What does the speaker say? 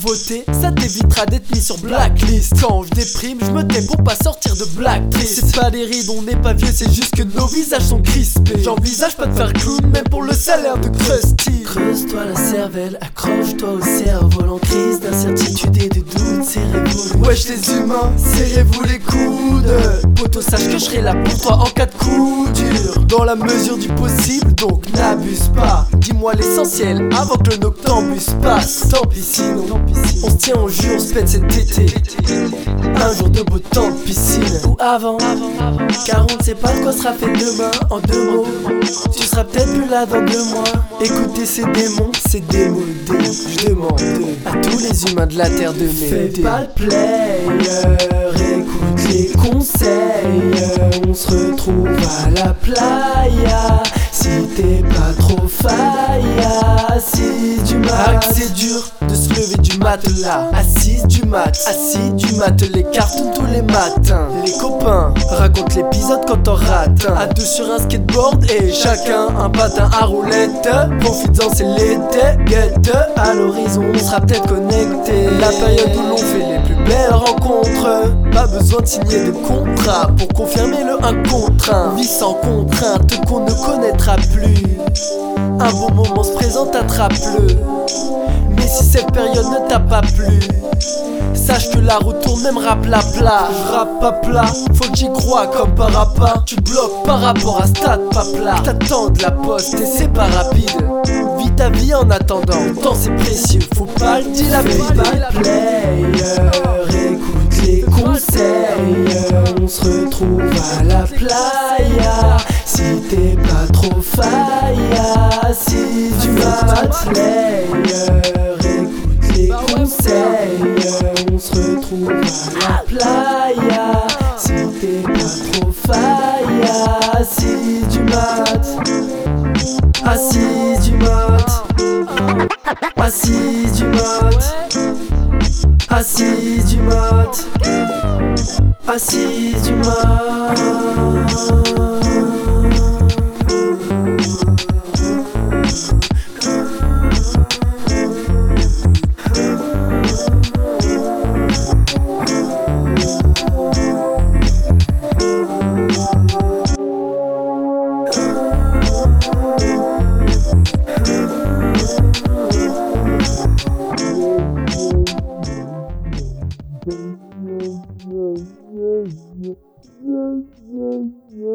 voter, ça t'évitera d'être mis sur blacklist. Quand je déprime, je me tais pour pas sortir de blacklist. C'est pas des rides, on n'est pas vieux, c'est juste que nos visages sont crispés. J'envisage pas de faire clown, même pour le salaire de Krusty. Creuse-toi la cervelle, accroche-toi au cerveau, en crise d'incertitude et de doute, serrez-vous. Wesh les humains, serrez-vous les coudes. Poto, sache que je serai là pour toi en cas de coup dur. Dans la mesure du possible, donc n'abuse pas. Dis-moi l'essentiel avant que le noctambus passe. Tant pis sinon, on se tient au jus, on se pète cet été. Un jour de beau temps de piscine ou avant. Car on ne sait pas de quoi sera fait demain. En deux mots, tu seras peut-être plus là dans deux mois. Écoutez ces démons, ces démodés. Je demande à tous les humains de la terre de m'aider. Fais pas le player, écoute les conseils. On se retrouve à la playa. Si t'es pas trop faille, assis du mat. c'est dur de se lever du matelas. Assise du mat, assis du mat. Les cartons tous les matins. Les copains racontent l'épisode quand on rate. À deux sur un skateboard et chacun un patin à roulette. Profites-en, c'est l'été. Guette à l'horizon, on sera peut-être connecté. La période où l'on fait les plus belles rencontres. Pas besoin de signer de contrat pour confirmer le 1 contre 1. Vie sans contrainte qu'on ne connaîtra plus. Un bon moment se présente, attrape-le. Mais si cette période ne t'a pas plu, sache que la route tourne même rap la plat. Rap pas plat, faut que j'y crois comme par. Tu bloques par rapport à stade pas plat. T'attends de la poste et c'est pas rapide. Vis ta vie en attendant, le temps c'est précieux, faut pas le dilapider. Player, écoute les conseils. On se retrouve à la playa. Si t'es pas trop du player, écoute les conseils. On se retrouve à la playa. Si t'es pas trop faille, assis du mat, assis du mat, assis du mat, assis du mat, assis du mat. Yeah, yeah, yeah.